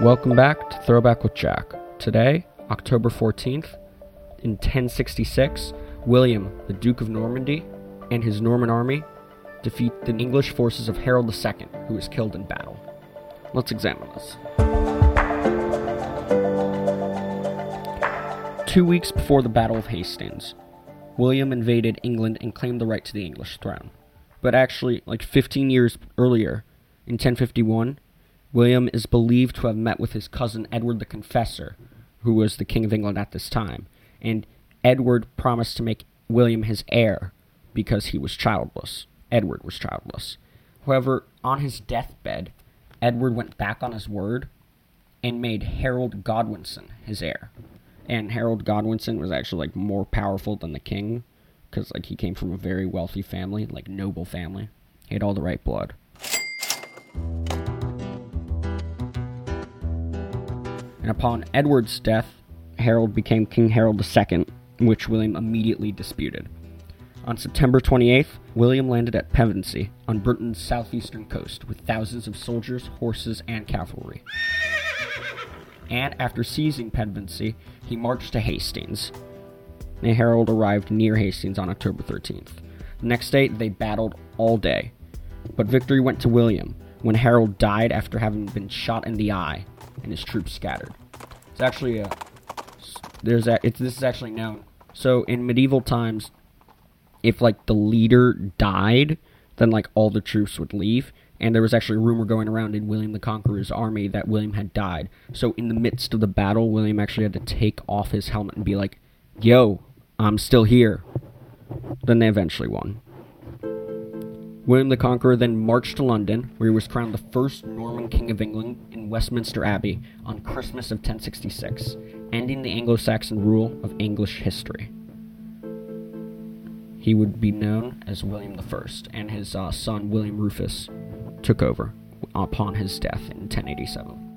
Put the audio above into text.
Welcome back to Throwback with Jack. Today, October 14th, in 1066, William, the Duke of Normandy, and his Norman army defeat the English forces of Harold II, who was killed in battle. Let's examine this. Two weeks before the Battle of Hastings, William invaded England and claimed the right to the English throne. But actually, like 15 years earlier, in 1051, William is believed to have met with his cousin Edward the Confessor, who was the King of England at this time, and Edward promised to make William his heir because he was childless. Edward was childless. However, on his deathbed, Edward went back on his word and made Harold Godwinson his heir. And Harold Godwinson was actually like more powerful than the king because like he came from a very wealthy family, like noble family. He had all the right blood. And upon Edward's death, Harold became King Harold II, which William immediately disputed. On September 28th, William landed at Pevensey on Britain's southeastern coast with thousands of soldiers, horses, and cavalry. And after seizing Pevensey, he marched to Hastings. And Harold arrived near Hastings on October 13th. The next day, they battled all day, but victory went to William when Harold died after having been shot in the eye and his troops scattered. It's actually a there's a it's this is actually known. So in medieval times, if like the leader died, then like all the troops would leave. And there was actually a rumor going around in William the Conqueror's army that William had died. So in the midst of the battle, William actually had to take off his helmet and be like, "Yo, I'm still here." Then they eventually won. William the Conqueror then marched to London, where he was crowned the first Norman King of England Westminster Abbey on Christmas of 1066, ending the Anglo Saxon rule of English history. He would be known as William I, and his uh, son William Rufus took over upon his death in 1087.